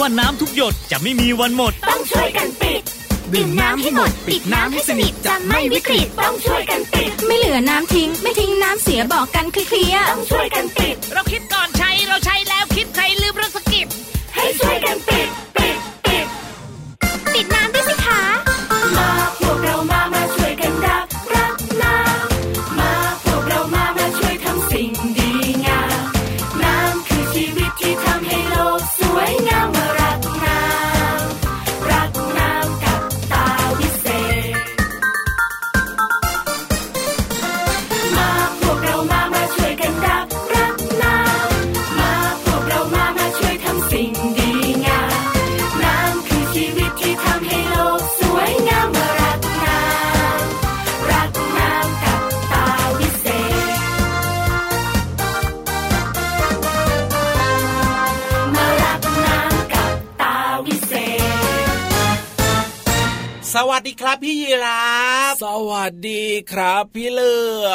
ว่าน้ำทุกหยดจะไม่มีวันหมด ต้องช่วยกันปิด ดื่มน้ำให้หมด ปิดน้ำให้สนิทจะไม่วิกฤตต้องช่วยกันปิด ไม่เหลือน้ำทิ้ง ไม่ทิ้งน้ำเสียบอกกันเคลียร์ต้องช่วยกันปิด เราคิดก่อนใช้เราใช้แล้ว สวัสดีครับพี่ยีราฟสวัสดีครับ พี่เหลือ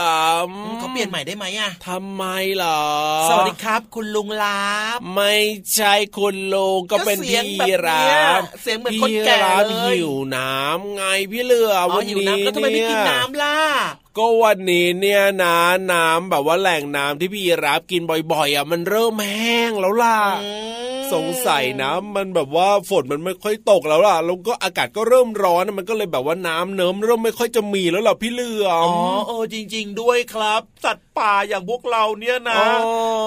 มเขาเปลี่ยนใหม่ได้ไหมอะทำไมเหรอ สวัสดีครับ คุณลุงลาบไม่ใช่คุณลุงก็เป็นพี่ยีราฟเสียงเหมือนคนแก่เลยหิวน้ำไงพี่เหลือมวันนี้แล้วทำไมไม่กินน้ำล่ะ ก็วันนี้เนี่ยนะน้ำแบบว่าแหล่งน้ำที่พี่รับกินบ่อยๆอะมันเริ่มแห้งแล้วล่ะสงสัยนะมันแบบว่าฝนมันไม่ค่อยตกแล้วล่ะแล้วก็อากาศก็เริ่มร้อนมันก็เลยแบบว่าน้ำเนิ้มเริ่มไม่ค่อยจะมีแล้วล่ะพี่เหลือมอ๋อเออจริง ๆ ด้วยครับ สัตว์ ป่าอย่างพวกเราเนี่ยนะ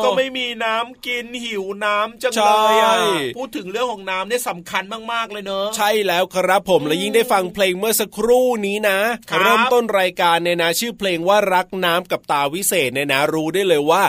ก็ไม่มีน้ำกินหิวน้ำจังเลยอะพูดถึงเรื่องของน้ำเนี่ยสำคัญมากๆเลยเนอะใช่แล้วครับผมและยิ่งได้ฟังเพลงเมื่อสักครู่นี้นะเริ่มต้นรายการเนี่ยนะชื่อเพลงว่ารักน้ำกับตาวิเศษเนี่ยนะรู้ได้เลยว่า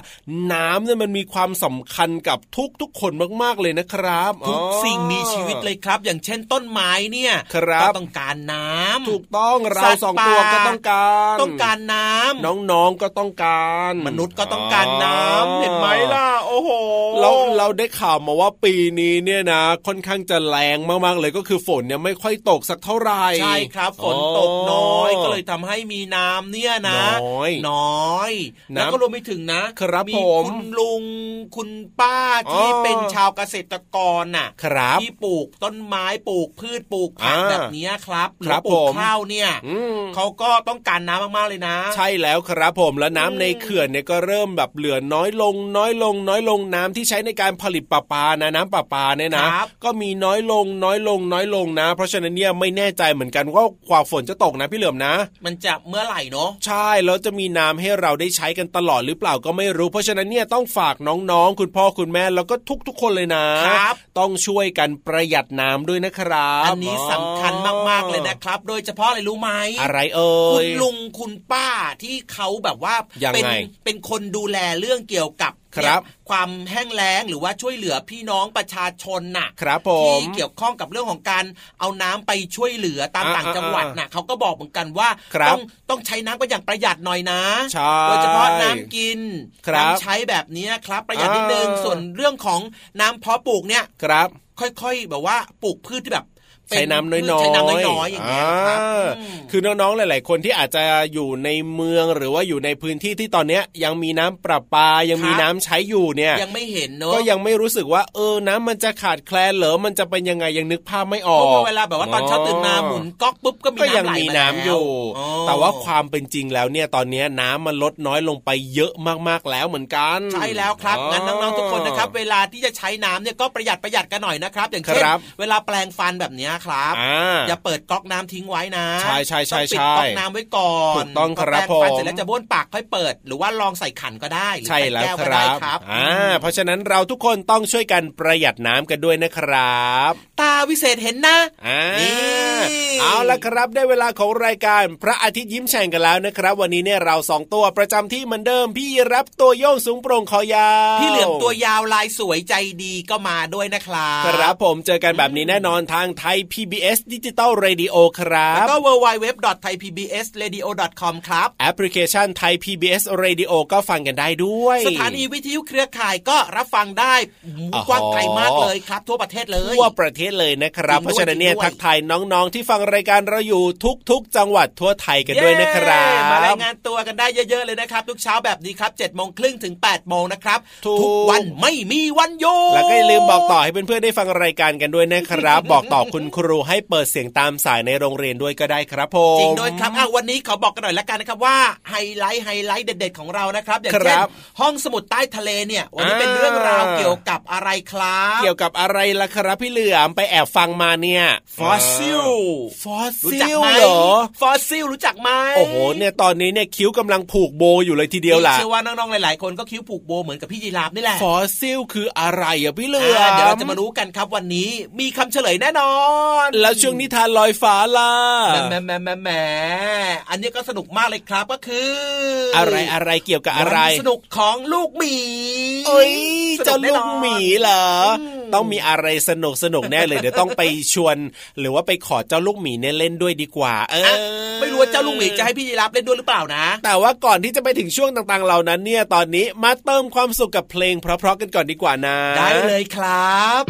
น้ำเนี่ยมันมีความสำคัญกับทุกทุกคนมากๆเลยนะครับทุกสิ่งมีชีวิตเลยครับ อย่างเช่นต้นไม้เนี่ยครับก็ต้องการน้ำถูกต้องเราสองตัวก็ต้องการ ต้องการน้ำน้องๆก็ต้องการมนุษย์ก็ต้องการน้ำเห็นไหมล่ะ โอ้โหเราเราได้ข่าวมาว่าปีนี้เนี่ยนะ ค่อนข้างจะแรงมากๆเลยก็คือฝนเนี่ยไม่ค่อยตกสักเท่าไหร่ใช่ครับฝนตกน้อยก็เลยทำให้มีน้ำเนี่ยนะน้อยน้อยแล้วก็รวมไปถึงนะครับมีคุณลุงคุณป้าที่เป็นชาวเกษตรกรน่ะ ครับที่ปลูกต้นไม้ปลูกพืชปลูกผักแบบนี้ครับหรือปลูกข้าวเนี่ยเขาก็ต้องการน้ำมากๆเลยนะ ใช่แล้วครับผมแล้วน้ำในเขื่อนเนี่ยก็เริ่มแบบเหลือน้อยลง น้อยลง น้อยลงน้ำที่ใช้ในการผลิตปลาปานะน้ำปลาปาเนี่ยนะก็มีน้อยลงน้อยลงน้อยลงนะ เพราะฉะนั้นเนี่ยไม่แน่ใจเหมือนกันว่ากว่าฝนจะตกนะพี่เหลือมนะ มันจะเมื่อไหร่เนาะใช่แล้วจะมีน้ำให้เราได้ใช้กันตลอดหรือเปล่าก็ไม่รู้ เพราะฉะนั้นเนี่ยต้องฝากน้องๆ คุณพ่อคุณแม่แล้วก็ทุกๆคนเลยนะครับต้องช่วยกันประหยัดน้ำด้วยนะครับอันนี้สำคัญมากๆเลยนะครับ โดยเฉพาะอะไรรู้ไหมอะไรเอ่คุณยลุงคุณป้าที่เขาแบบว่ายังเป็นไง เป็นคนดูแลเรื่องเกี่ยวกับครับเนี่ยความแห้งแล้งหรือว่าช่วยเหลือพี่น้องประชาชนน่ะครับผมที่เกี่ยวข้องกับเรื่องของการเอาน้ำไปช่วยเหลือตามอ่าต่างจังหวัดน่ะเขาก็บอกเหมือนกันว่าครับต้องต้องใช้น้ำกันอย่างประหยัดหน่อยนะใช่โดยเฉพาะน้ำกินครับน้ำใช้แบบนี้ครับประหยัดนิดนึงอ่าส่วนเรื่องของน้ำเพาะปลูกเนี่ยครับ ค่อยๆ แบบว่าปลูกพืชที่แบบเป็ ใช้น้ำน้อยพืชๆใช้น้ำน้อยๆอย่างเงี้ยครับอ่าอืมคือน้องๆหลาย ๆ คนที่อาจจะอยู่ในเมืองหรือว่าอยู่ในพื้นที่ที่ตอนเนี้ยยังมีน้ำประปายังมีน้ำใช้อยู่เนี่ยยังไม่เห็นเนอะก็ยังไม่รู้สึกว่าเออน้ำมันจะขาดแคลนเหรอมันจะเป็นยังไงยังนึกภาพไม่อเพอกราะว่าเวลาแบบว่าตอนเช้าตื่นมาหมุนก๊อกปุ๊บก็มีก็น้ำยังไหลมีมาน้ำอยู่อ๋อแต่ว่าความเป็นจริงแล้วเนี่ยตอนเนี้ยน้ำมันลดน้อยลงไปเยอะมากๆแล้วเหมือนกันใช่แล้วครับงั้นน้องๆทุกคนนะครับ เวลาที่จะใช้น้ำเนี่ยก็ประหยัดประหยัดกันหน่อยนะครับ อย่างเช่นครับเวลาแปลงฟันแบบเนี้ยครับอ่าอย่าเปิดก๊อกน้ำทิ้งไว้นะใช่ใช่ใช่ต้องปิดใช่ก๊อกน้ำไว้ก่อนถูกต้องครับพแปลงฟันผมเสร็จแล้วจะบ้วนปากค่อยเปิด หรือว่าลองใส่ขันก็ได้หรือใช่ใส่แล้วก้คก็รัได้บครับอ่าเพราะฉะนั้นเราทุกคนต้องช่วยกันประหยัดน้ำกันด้วยนะครับ ตาวิเศษเห็นนะอ่านี่เอาละครับได้เวลาของรายการพระอาทิตย์ยิ้มแฉ่งกันแล้วนะครับ วันนี้เนี่ยเราสองตัวประจำที่เหมือนเดิมพี่รับตัวโยงสูงโปร่งคอยาวพี่เหลือมตัวยาวลายสวยใจดีก็มาด้วยนะครับ ครับผมเจอกันแบบนี้แน่นอนทางไทย PBS ดิจิตอล Radio ครัแล้วบก็ www.thaipbsradio.com ครับแอปพลิเคชันไทย PBS Radio ก็ฟังกันได้ด้วย สถานีวิทยุเครือข่ายก็รับฟังได้อ๋อกว้างไกลมากเลยครับ ทั่วประเทศเลยทั่วประเทศเลยนะครับจริงด้วยเพราะฉะนั้นเนี่ยจริงด้วยทักทายน้องๆ ที่ฟังรายการเราอยู่ทุกๆ จังหวัดทั่วไทยกันด้วยนะครับเย้มารายงานตัวกันได้เยอะๆเลยนะครับ ทุกเช้าแบบนี้ครับ7จ็ดโมงครึ่งถึง8ปดโมงนะครับถูกทุกวันไม่มีวันหยุดแล้วก็อย่าลืมบอกต่อให้เพื่อนๆได้ฟังรายการกันด้วยนะครับ บอกต่อคุณครูให้เปิดเสียงตามสายในโรงเรียนด้วยก็ได้ครับผมจริงด้วยครับอะวันนี้ขอบอกกันหน่อยละกันนะครับว่าไฮไลท์ไฮไลท์เด็ดๆของเรานะครับอย่างเช่นครับห้องสมุดใต้ทะเลเนี่ย วันนี้อ่าเป็นเรื่องราวเกี่ยวกับอะไรครับเกี่ยวกับอะไรล่ะครับพี่เหลือมไปแอบฟังมาเนี่ยฟอสซิลฟอสรู้ซิจักลไหมเหรอฟอสซิลรู้จักไหมโอ้โหเนี่ยตอนนี้เนี่ยคิ้วกำลังผูกโบอยู่เลยทีเดียวล่ะเชื่อว่าน้องๆหลายๆคนก็คิ้วผูกโบเหมือนกับพี่ยีราฟนี่แหละฟอสซิลคืออะไรอะพี่เหลืออ่าเดี๋ยวเรามจะมารู้กันครับวันนี้มีคำเฉลยแน่นอนแล้วช่วงนิทานลอยฟ้าล่ะแหมแหมแหมแหมอันนี้ก็สนุกมากเลยครับก็คือ อะอะไรอะไรเกี่ยวกับอะไร สนุกของลูกหมีเอ้ยสนุเจ้ากแน่ลูนกอนหมีเหรออมต้องมีอะไรสนุกสนุกแน่เลยเดี๋ยวต้องไปชวน หรือว่าไปขอเจ้าลูกหมีเนี่ยเล่นด้วยดีกว่า เอออะไม่รู้ว่าเจ้าลูกหมีจะให้พี่ยีรับเล่นด้วยหรือเปล่านะ แต่ว่าก่อนที่จะไปถึงช่วงต่างๆ เหล่านั้นเนี่ยตอนนี้มาเติมความสุขกับเพลงเพราะๆกันก่อนดีกว่านะ ได้เลยครับ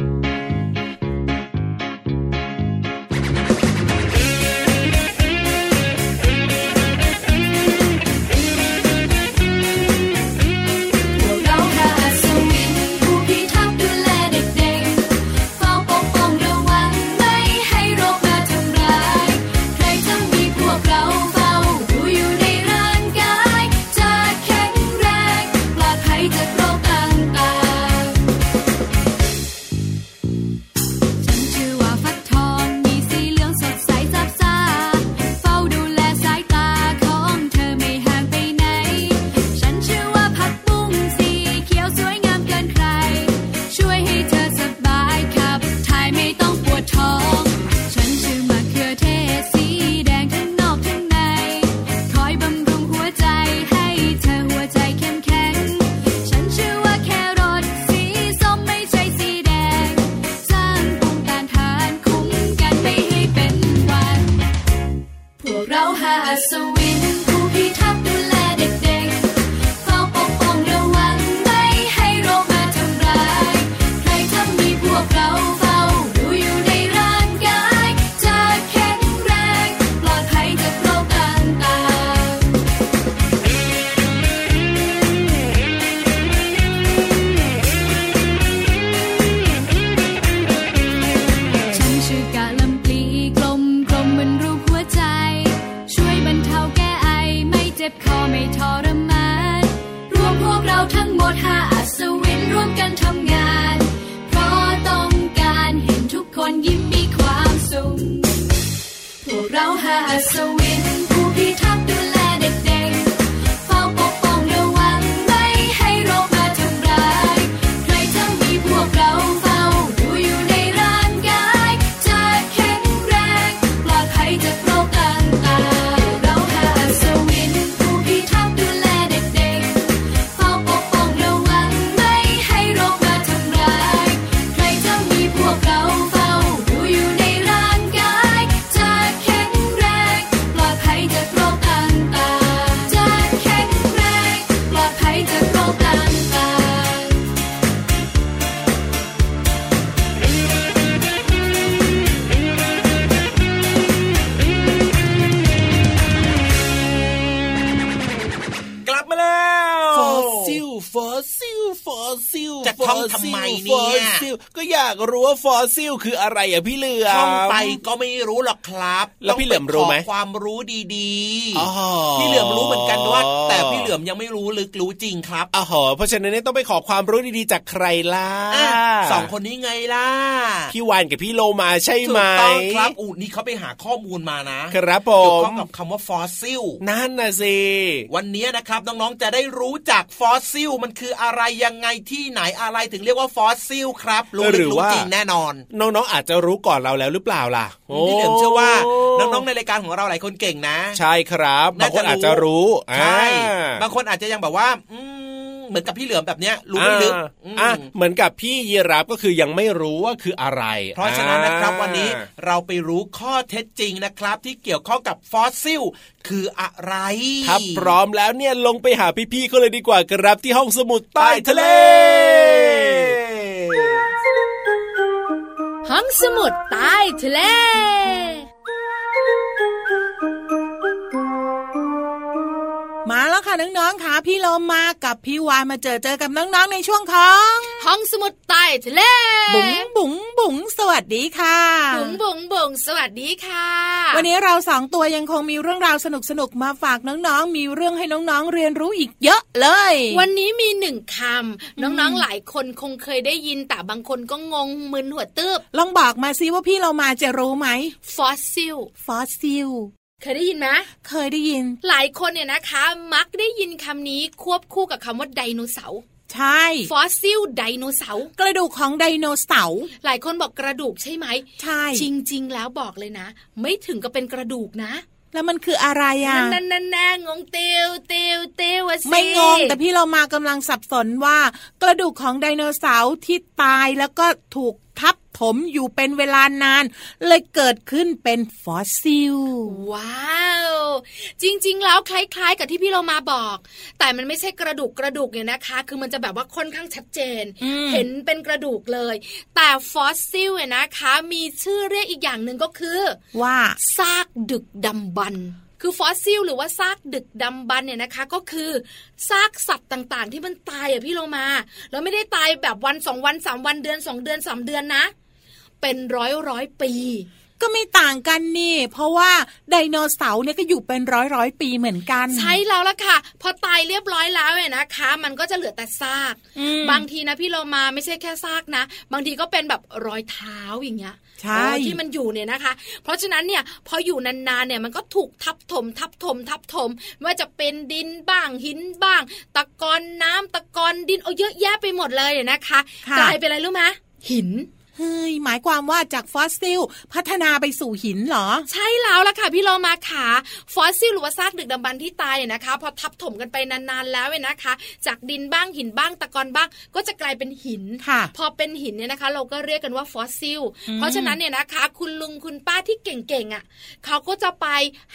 เราทั้งหมดห้าอัศวินร่วมกันทำงาน เพราะต้องการเห็นทุกคนยิ้มมีความสุข พวกเราหาอัศวิน fossil ท่องทำไมเนี่ฟอยสซิลก็อยากรู้ว่าฟอสซิลคืออะไรอะพี่เหลือมท่องไปก็ไม่รู้หรอกครับ แล้วพี่เหลือมรู้ไหมต้องปขอความรู้ดีอ๋อๆพี่เหลือมรู้เหมือนกันว่า แต่พี่เหลือมยังไม่รู้ลึกรู้จริงครับอ๋อเพราะฉะนั้นเนี่ยต้องไปขอความรู้ดีๆจากใครล่ะอะสองคนนี้ไงล่ะพี่วานกับพี่โลมาใช่ถูไหมกต้องครับอูนี่เขาไปหาข้อมูลมานะครับผเกี่ยวมข้องกับคำว่าฟอสซิลนั่นน่ะสิวันนี้นะครับน้องๆจะได้รู้จักฟอสซิลมันคืออะไรยังไงที่ไหนอะไรถึงเรียกว่าฟอสซิลครับ รู้ลึกรู้จริงแน่นอน น้องๆอาจจะรู้ก่อนเราแล้วหรือเปล่าล่ะพี่เหลือมเชื่อว่าน้องๆในรายการของเราหลายคนเก่งนะ ใช่ครับบางน่าคจะรู้อาจจะรู้ใช่อ่าบางคนอาจจะยังแบบว่าอืมเหมือนกับพี่เหลือมแบบเนี้ยรู้ไม่ลึกอ่าอืมอะเหมือนกับพี่ยีราฟก็คือยังไม่รู้ว่าคืออะไร เพราะฉะนั้นนะครับอ่าวันนี้เราไปรู้ข้อเท็จจริงนะครับ ที่เกี่ยวข้องกับฟอสซิลคืออะไรถ้าพร้อมแล้วเนี่ยลงไปหาพี่ๆเขาเลยดีกว่าครับที่ห้องสมุดใต้ทะเล ห้องสมุดใต้ทะเล ค่ะน้องๆค่ะพี่โลมากับพี่วานมาเจอเจอกับน้องๆในช่วงของห้องสมุดใต้ทะเลบุ๋งบุ๋งบุ๋งสวัสดีค่ะ บุ๋งบุ๋งบุ๋งสวัสดีค่ะ วันนี้เราสองตัวยังคงมีเรื่องราวสนุกๆมาฝากน้องๆ มีเรื่องให้น้องๆเรียนรู้อีกเยอะเลย วันนี้มีหนึ่งคำน้องๆหลายคนคงเคยได้ยินแต่บางคนก็งงมึนหัวตึ้บลองบอกมาซิว่าพี่โลมาจะรู้ไหมฟอสซิลฟอสซิล เคยได้ยินไหมเคยได้ยิน หลายคนเนี่ยนะคะ มักได้ยินคำนี้ควบคู่กับคำว่าไดโนเสาร์ใช่ ฟอสซิลไดโนเสาร์กระดูกของไดโนเสาร์หลายคนบอกกระดูกใช่ไหมใช่จริง ๆ แล้วบอกเลยนะ ไม่ถึงกับเป็นกระดูกนะแล้วมันคืออะไรอะนั่นนั่นนั่นงงเตียวเตียวเตียวอะสิไม่งงแต่พี่เรามากำลังสับสนว่า กระดูกของไดโนเสาร์ที่ตายแล้วก็ถูกทับ ถมอยู่เป็นเวลานาน เลยเกิดขึ้นเป็นฟอสซิล ว้าว จริง ๆ แล้วคล้ายๆ กับที่พี่เรามาบอก แต่มันไม่ใช่กระดูกกระดูกเนี่ยนะคะ คือมันจะแบบว่าค่อนข้างชัดเจนอืมเห็นเป็นกระดูกเลย แต่ฟอสซิลเนี่ยนะคะ มีชื่อเรียกอีกอย่างหนึ่งก็คือ ว่าซากดึกดำบรรพ์คือฟอสซิลหรือว่าซากดึกดำบรรพ์เนี่ยนะคะ ก็คือซากสัตว์ต่างๆ ที่มันตายอะพี่โลมา แล้วไม่ได้ตายแบบวันสองวันสามวันเดือนสองเดือนสามเดือนนะ เป็นร้อยร้อยปีก็ไม่ต่างกันนี่ เพราะว่าไดโนเสาร์เนี่ยก็อยู่เป็นร้อยร้อยปีเหมือนกัน ใช่แล้วล่ะค่ะ พอตายเรียบร้อยแล้วเนี่ยนะคะ มันก็จะเหลือแต่ซากอืมบางทีนะพี่โลมาไม่ใช่แค่ซากนะ บางทีก็เป็นแบบรอยเท้าอย่างเงี้ยใช่เออที่มันอยู่เนี่ยนะคะ เพราะฉะนั้นเนี่ยพออยู่นานๆเนี่ยมันก็ถูกทับถม ทับถม ทับถมไม่ว่าจะเป็นดินบ้างหินบ้าง ตะกอนน้ำตะกอนดินโอ้เยอะแยะไปหมดเลยเนี่ยนะคะค่ะกลายเป็นอะไรรู้ไหมหิน เฮ้ยหมายความว่าจากฟอสซิล พัฒนาไปสู่หินเหรอ ใช่แล้วล่ะค่ะพี่โลมาขาฟอสซิลหรือว่าซากดึกดำบรรพ์ที่ตายเนี่ยนะคะ พอทับถมกันไปนานๆแล้วเนี่ยนะคะ จากดินบ้างหินบ้างตะกอนบ้าง ก็จะกลายเป็นหินค่ะพอเป็นหินเนี่ยนะคะ เราก็เรียกกันว่าฟอสซิลอืมเพราะฉะนั้นเนี่ยนะคะ คุณลุงคุณป้าที่เก่งๆอะเขาก็จะไป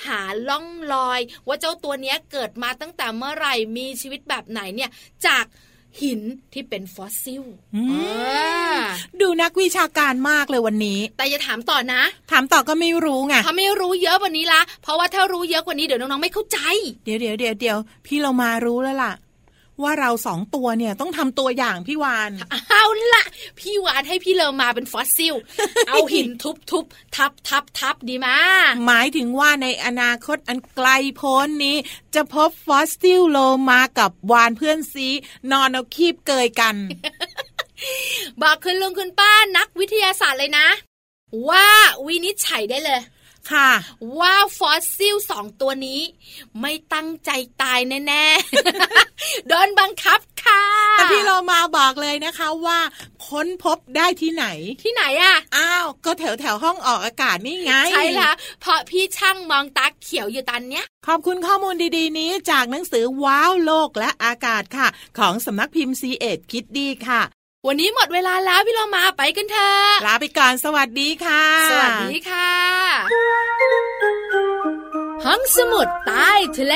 หาล่องรอย ว่าเจ้าตัวเนี้ยเกิดมาตั้งแต่เมื่อไหร่มีชีวิตแบบไหนเนี่ยจาก หินที่เป็นฟอสซิลอืมอ่าดูนักวิชาการมากเลยวันนี้ แต่อย่าถามต่อนะ ถามต่อก็ไม่รู้ไงถ้าไม่รู้เยอะกว่านี้ละ เพราะว่าถ้ารู้เยอะกว่านี้เดี๋ยวน้องๆไม่เข้าใจ เดี๋ยวเดี๋ยวเดี๋ยวเดี๋ยวพี่โลมารู้แล้วล่ะ ว่าเราสองตัวเนี่ยต้องทำตัวอย่างพี่วาฬเอาละพี่วาฬให้พี่โลมาเป็นฟอสซิล เอาหินทุบทุบทับทับทับดีมาหมายถึงว่าในอนาคตอันไกลโพ้นนี้ จะพบฟอสซิลโลมากับวาฬเพื่อนซี้นอนเอาครีบเกยกันบอกคุณลุงคุณป้านักวิทยาศาสตร์เลยนะ ว่าวินิจฉัยได้เลย ค่ะ ว่าฟอสซิลสองตัวนี้ ไม่ตั้งใจตายแน่ๆโดนบังคับค่ะ แต่พี่โลมาบอกเลยนะคะว่า ค้นพบได้ที่ไหน ที่ไหนอะอ้าว ก็แถวแถวห้องออกอากาศนี่ไง ใช่ละเพราะพี่ช่างมองตาเขียวอยู่ตอนเนี้ยขอบคุณข้อมูลดีๆ นี้จากหนังสือว้าวโลกและอากาศค่ะ ของสำนักพิมพ์ซีเอ็ดคิดดีค่ะ วันนี้หมดเวลาแล้วพี่เรามาไปกันเถอะลาไปก่อนสวัสดีค่ะ สวัสดีค่ะห้องสมุดใต้ทะเล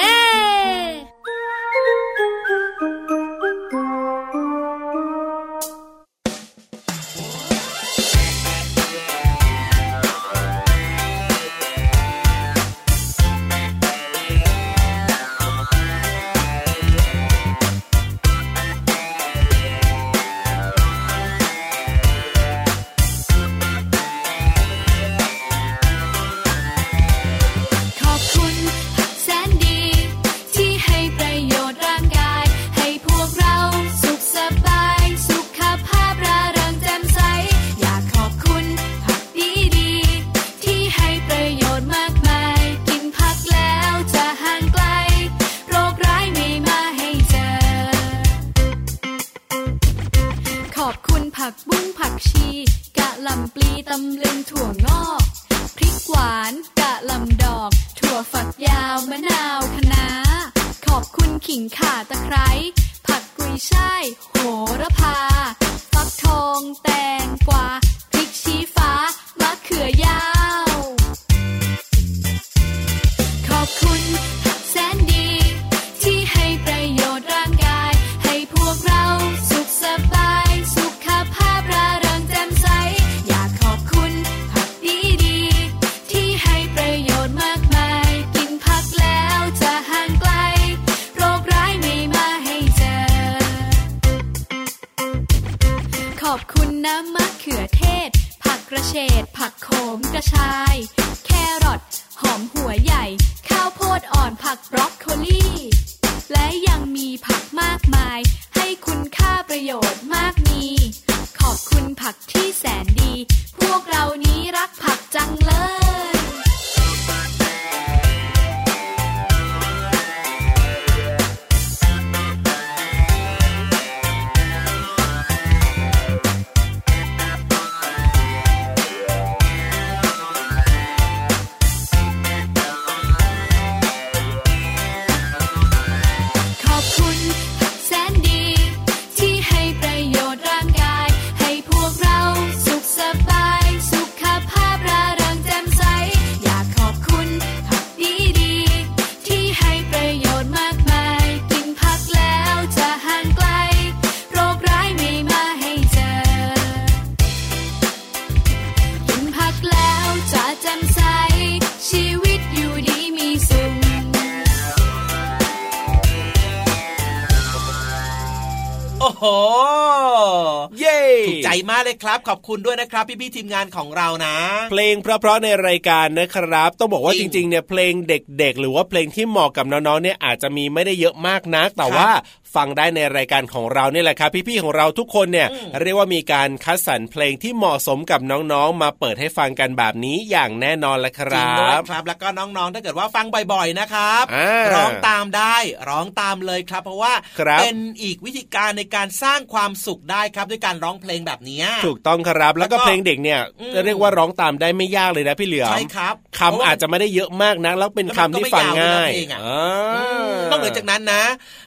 ขอบคุณด้วยนะครับ พี่ๆทีมงานของเรานะ เพลงเพราะๆในรายการนะครับ ต้องบอกว่าจจริงริงๆเนี่ยเพลงเด็กๆ หรือว่าเพลงที่เหมาะกับน้องๆเนี่ยอาจจะมีไม่ได้เยอะมากนัก แต่ครับว่าฟังได้ในรายการของเราเนี่ยแหละครับ พี่ๆของเราทุกคนเนี่ยอืมเรียกว่ามีการคัดสรรเพลงที่เหมาะสมกับน้องๆ มาเปิดให้ฟังกันแบบนี้อย่างแน่นอนแหละคจริงรัด้วยบครับ แล้วก็น้องๆ ถ้าเกิดว่าฟังบ่อยๆนะครับอ่าร้องตามได้ร้องตามเลยครับ เพราะว่าครับเป็นอีกวิธีการในการสร้างความสุขได้ครับ ด้วยการร้องเพลงแบบเนี้ยถูกต้องครับแล้วก็แล้วก็เพลงเด็กเนี่ยอืมเรียกว่าร้องตามได้ไม่ยากเลยนะพี่เหลือมใช่ครับคำอาจจะไม่ได้เยอะมากนักแล้วเป็นแล้วคำมันก็ที่ไม่ฟังยาวด้วยนะง่ายเพลงอะอ่านอกเหนือจากนั้นนะ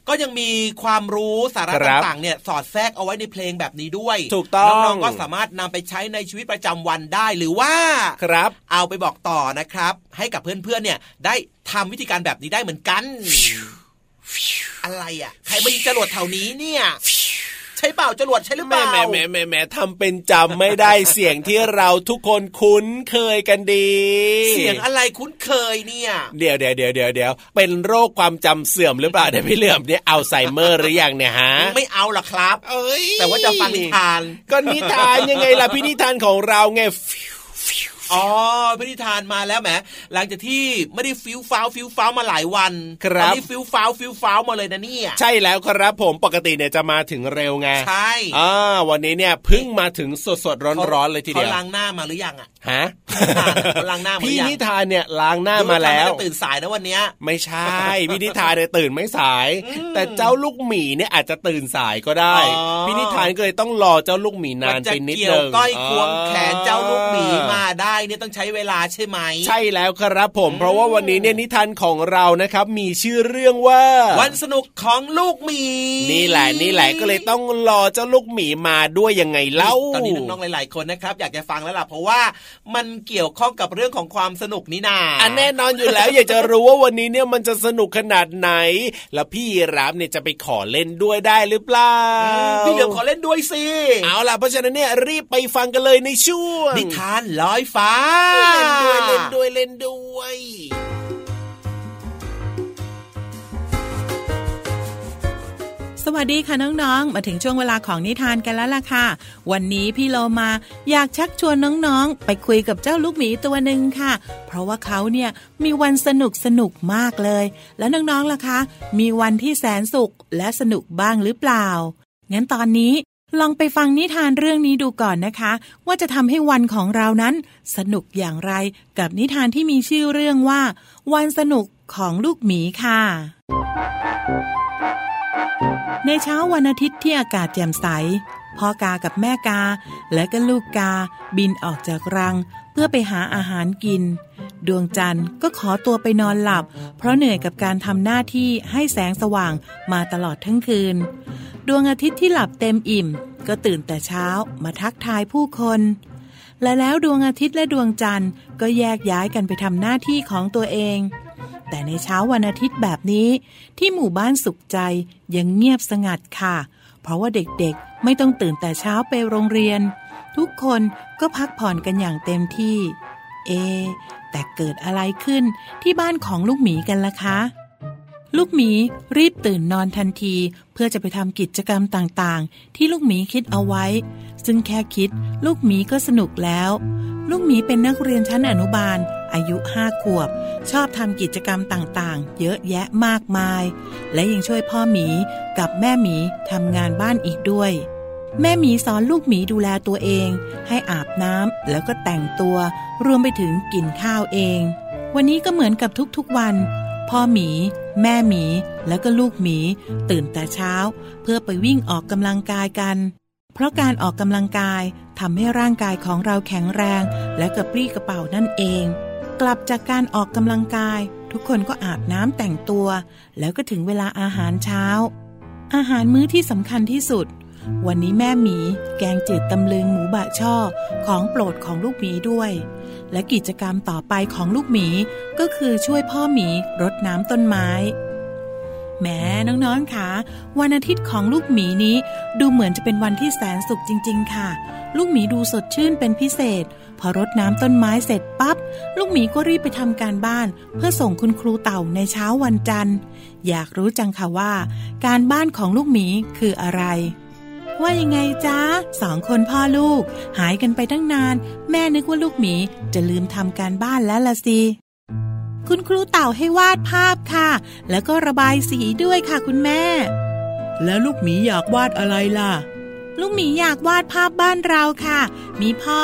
ก็ยังมีความรู้สาระครับต่างๆเนี่ยสอดแทรกเอาไว้ในเพลงแบบนี้ด้วย ถูกต้องน้องๆก็สามารถนำไปใช้ในชีวิตประจำวันได้หรือว่าครับ เอาไปบอกต่อนะครับ ให้กับเพื่อนๆเนี่ยได้ทำวิธีการแบบนี้ได้เหมือนกันอะไรอะ ใครมายิงจรวดแถวนี้เนี่ย ใช่เปล่าจรวดใช่หรือเปแม่ล่าแม่แม่แม่แม่ทำเป็นจำไม่ได้เสียงที่เราทุกคนคุ้นเคยกันดี เสียงอะไรคุ้นเคยเนี่ย เดี๋ยวเดี๋ยวเดี๋ยวเดี๋ยวเดี๋ยวเป็นโรคความจำเสื่อมหรือเปล่าเดี๋ยวพี่เหลื่อมเนี่ยอัลไซเมอร์หรือยังเนี่ยฮะไม่เอาหรอกครับ เอ้ยแต่ว่าจะฟังนิทาน ก็นิทานยังไงล่ะพี่นิทานของเราไง อ๋อพี่นิทานมาแล้วแหมหลังจากที่ไม่ได้ฟิวฟ้าวฟิวฟ้าวมาหลายวันครับตอนนี้ฟิวฟ้าวฟิวฟ้าวมาเลยนะเนี่ยใช่แล้วครับผมปกติเนี่ยจะมาถึงเร็วไงใช่อ่าวันนี้เนี่ยเพิ่งมาถึงสดสดร้อนร้อนๆเลยทีเดียวเขาล้างหน้ามาหรือยังอะฮะเขาล้างหน้ามาหรือยังพี่นิทานเนี่ยล้างหน้ามาแล้วดูท่ทงจะตื่นสายนะวันเนี้ยไม่ใช่พี่นิทานเนี่ยตื่นไม่สาย แต่เจ้าลูกหมีเนี่ยอาจจะตื่นสายก็ได้อ๋อพี่นิทานก็เลยต้องรอเจ้าลูกหมีนานจะไปนิดเกี่ยนึวงก้อยควงแขนเจ้าลูกหมีมาได้เนี่ยต้องใช้เวลาใช่ไหม ใช่แล้วครับผม เพราะว่าวันนี้เนี่ยนิทานของเรานะครับ มีชื่อเรื่องว่า วันสนุกของลูกหมี นี่แหละนี่แหละก็เลยต้องรอเจ้าลูกหมีมาด้วยยังไงเล่าตอนนี้น้องๆหลาย ๆคนนะครับ อยากจะฟังแล้วล่ะเพราะว่ามันเกี่ยวข้องกับเรื่องของความสนุกนี่นาอันแน่นอนอยู่แล้ว อยากจะรู้ว่าวันนี้เนี่ยมันจะสนุกขนาดไหน แล้วพี่รับเนี่ยจะไปขอเล่นด้วยได้หรือเปล่าพี่เหลือมขอเล่นด้วยสิเอาล่ะเพราะฉะนั้นเนี่ยรีบไปฟังกันเลยในช่วงนิทานลอยฟ้าเล่นด้วยเล่นด้วยเล่นด้วยสวัสดีค่ะน้องๆ มาถึงช่วงเวลาของนิทานกันแล้วล่ะค่ะ วันนี้พี่โลมาอยากชักชวนน้องๆ ไปคุยกับเจ้าลูกหมีตัวหนึ่งค่ะ เพราะว่าเขาเนี่ยมีวันสนุกสนุกมากเลย แล้วน้องๆล่ะคะ มีวันที่แสนสุขและสนุกบ้างหรือเปล่า งั้นตอนนี้ ลองไปฟังนิทานเรื่องนี้ดูก่อนนะคะ ว่าจะทำให้วันของเรานั้น สนุกอย่างไรกับนิทานที่มีชื่อเรื่องว่า วันสนุกของลูกหมีค่ะ ในเช้าวันอาทิตย์ที่อากาศแจ่มใสพ่อกากับแม่กา และก็ลูกกาบินออกจากรัง เพื่อไปหาอาหารกิน ดวงจันทร์ก็ขอตัวไปนอนหลับ เพราะเหนื่อยกับการทำหน้าที่ให้แสงสว่างมาตลอดทั้งคืน ดวงอาทิตย์ที่หลับเต็มอิ่ม ก็ตื่นแต่เช้ามาทักทายผู้คน และแล้วดวงอาทิตย์และดวงจันทร์ก็แยกย้ายกันไปทำหน้าที่ของตัวเอง แต่ในเช้าวันอาทิตย์แบบนี้ ที่หมู่บ้านสุขใจยังเงียบสงัดค่ะ เพราะว่าเด็กๆไม่ต้องตื่นแต่เช้าไปโรงเรียน ทุกคนก็พักผ่อนกันอย่างเต็มที่ เอ แต่เกิดอะไรขึ้นที่บ้านของลูกหมีกันล่ะคะ ลูกหมีรีบตื่นนอนทันที เพื่อจะไปทำกิจกรรมต่างๆ ที่ลูกหมีคิดเอาไว้ ซึ่งแค่คิด ลูกหมีก็สนุกแล้ว ลูกหมีเป็นนักเรียนชั้นอนุบาล อายุห้าขวบ ชอบทำกิจกรรมต่างๆ เยอะแยะมากมาย และยังช่วยพ่อหมีกับแม่หมีทำงานบ้านอีกด้วย แม่หมีสอนลูกหมีดูแลตัวเอง ให้อาบน้ำแล้วก็แต่งตัว รวมไปถึงกินข้าวเอง วันนี้ก็เหมือนกับทุกๆวัน พ่อหมี แม่หมีแล้วก็ลูกหมี ตื่นแต่เช้า เพื่อไปวิ่งออกกำลังกายกัน เพราะการออกกำลังกายทำให้ร่างกายของเราแข็งแรง และกระปรี้กระเป๋านั่นเอง กลับจากการออกกำลังกาย ทุกคนก็อาบน้ำแต่งตัว แล้วก็ถึงเวลาอาหารเช้า อาหารมื้อที่สำคัญที่สุด วันนี้แม่หมี แกงจืดตำลึงหมูบะช่อของโปรดของลูกหมีด้วย และกิจกรรมต่อไปของลูกหมีก็คือช่วยพ่อหมีรดน้ำต้นไม้แหมน้องๆค่ะวันอาทิตย์ของลูกหมีนี้ดูเหมือนจะเป็นวันที่แสนสุขจริง ๆ ค่ะ ลูกหมีดูสดชื่นเป็นพิเศษ พอรดน้ำต้นไม้เสร็จปั๊บลูกหมีก็รีบไปทำการบ้าน เพื่อส่งคุณครูเต่าในเช้าวันจันทร์ อยากรู้จังค่ะว่า การบ้านของลูกหมีคืออะไร ว่ายังไงจ๊ะสองคนพ่อลูก หายกันไปตั้งนาน แม่นึกว่าลูกหมีจะลืมทำการบ้านแล้วละสิคุณครูเต่าให้วาดภาพค่ะ แล้วก็ระบายสีด้วยค่ะคุณแม่ แล้วลูกหมีอยากวาดอะไรล่ะ ลูกหมีอยากวาดภาพบ้านเราค่ะ มีพ่อ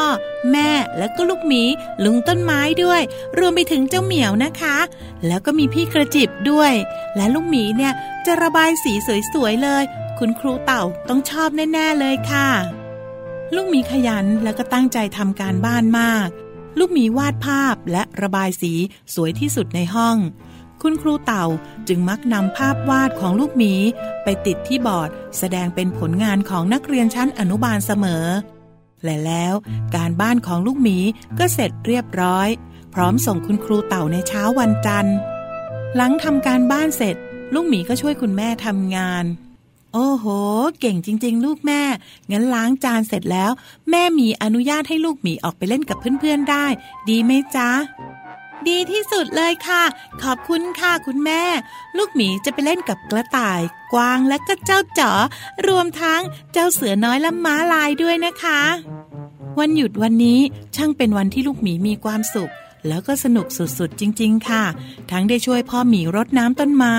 แม่แล้วก็ลูกหมีลุงต้นไม้ด้วย รวมไปถึงเจ้าเหมียวนะคะ แล้วก็มีพี่กระจิบด้วย และลูกหมีเนี่ยจะระบายสีสวยๆเลย คุณครูเต่าต้องชอบแน่ ๆ เลยค่ะ ลูกหมีขยันแล้วก็ตั้งใจทำการบ้านมาก ลูกหมีวาดภาพและระบายสีสวยที่สุดในห้อง คุณครูเต่าจึงมักนำภาพวาดของลูกหมีไปติดที่บอร์ด แสดงเป็นผลงานของนักเรียนชั้นอนุบาลเสมอ และแล้วการบ้านของลูกหมีก็เสร็จเรียบร้อย พร้อมส่งคุณครูเต่าในเช้าวันจันทร์ หลังทำการบ้านเสร็จลูกหมีก็ช่วยคุณแม่ทำงาน โอ้โห เก่งจริง ๆ ลูกแม่ งั้นล้างจานเสร็จแล้ว แม่มีอนุญาตให้ลูกหมีออกไปเล่นกับเพื่อนๆได้ ดีไหมจ๊ะ ดีที่สุดเลยค่ะ ขอบคุณค่ะคุณแม่ ลูกหมีจะไปเล่นกับกระต่าย กวางและก็เจ้าจ๋อ รวมทั้งเจ้าเสือน้อยและม้าลายด้วยนะคะ วันหยุดวันนี้ช่างเป็นวันที่ลูกหมีมีความสุข แล้วก็สนุกสุดๆ จริง ๆ ค่ะ ทั้งได้ช่วยพ่อหมีรดน้ำต้นไม้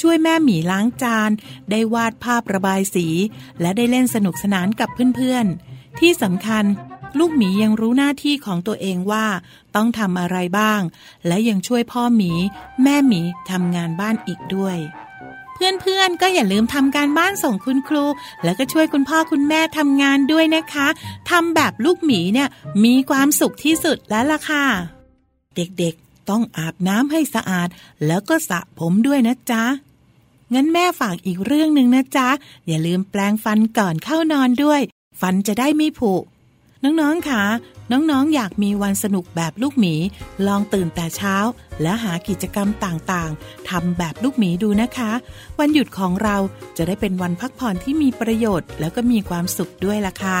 ช่วยแม่หมีล้างจาน ได้วาดภาพระบายสี และได้เล่นสนุกสนานกับเพื่อนๆ ที่สำคัญลูกหมียังรู้หน้าที่ของตัวเองว่าต้องทำอะไรบ้าง และยังช่วยพ่อหมี แม่หมีทำงานบ้านอีกด้วย เพื่อนๆก็อย่าลืมทำการบ้านส่งคุณครู แล้วก็ช่วยคุณพ่อคุณแม่ทำงานด้วยนะคะทำแบบลูกหมีเนี่ยมีความสุขที่สุดแล้วล่ะค่ะ เด็กๆ ต้องอาบน้ำให้สะอาด แล้วก็สระผมด้วยนะจ๊ะ งั้นแม่ฝากอีกเรื่องหนึ่งนะจ๊ะ อย่าลืมแปลงฟันก่อนเข้านอนด้วย ฟันจะได้ไม่ผุ น้องๆค่ะน้องๆ อยากมีวันสนุกแบบลูกหมี ลองตื่นแต่เช้า และหากิจกรรมต่างๆ ทำแบบลูกหมีดูนะคะ วันหยุดของเราจะได้เป็นวันพักผ่อนที่มีประโยชน์ แล้วก็มีความสุขด้วยล่ะค่ะ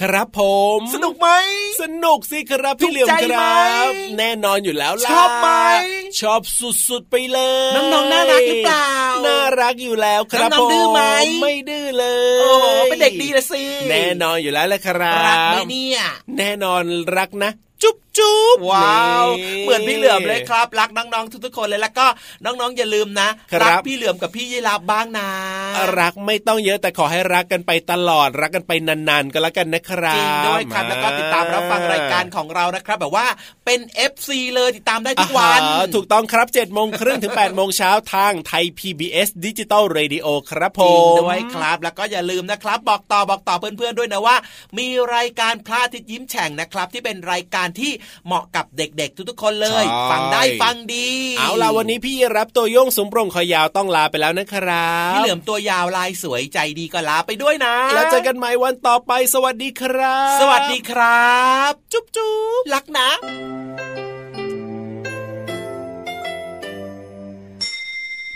ครับผม สนุกไหม สนุกสิครับพี่เหลือมถูกใจคไหมรับ แน่นอนอยู่แล้วล่ะชอบไหม ชอบสุดๆไปเลยน้องๆน่ารักหรือเปล่าน่ารักอยู่แล้วครับน้องๆดื้อไหมผไม่ดื้อเลยโอ้เป็นเด็กดีละสิแน่นอนอยู่แล้วแหละครับรักไหมเนี่ยแน่นอนรักนะจุ๊บจุ๊บว้าวนี่เหมือนพี่เหลือมเลยครับ รักน้องๆทุกๆคนเลยแล้วก็น้องๆอย่าลืมนะครับกพี่เหลือมกับพี่ยีราฟบ้างนะรักไม่ต้องเยอะแต่ขอให้รักกันไปตลอด รักกันไปนานๆก็แล้วกันนะครับจริงด้วยครับแล้วก็ติดตามรับฟังรายการของเรานะครับ แบบว่าเป็น FC เลยติดตามได้ทุกวันอ่าถูกต้องครับ7จ็ดโมงครึ่งถึง8ปดโมงเช้าทางไทย PBS Digital Radio ครับผมจริงด้วยครับ แล้วก็อย่าลืมนะครับ บอกต่อบอกต่อเพื่อนๆด้วยนะว่า มีรายการพระอาทิตย์ยิ้มแฉ่งนะครับ ที่เป็นรายการที่เหมาะกับเด็กๆ ทุกๆคนเลยใช่ฟังได้ฟังดี เอาล่ะวันนี้พี่รับตัวโยงสูงโปร่งคอยาวต้องลาไปแล้วนะครับพี่เหลือมตัวยาวลายสวยใจดีก็ลาไปด้วยนะ แล้วเจอกันใหม่วันต่อไปสวัสดีครับ สวัสดีครับ จุ๊บจุ๊บรักนะ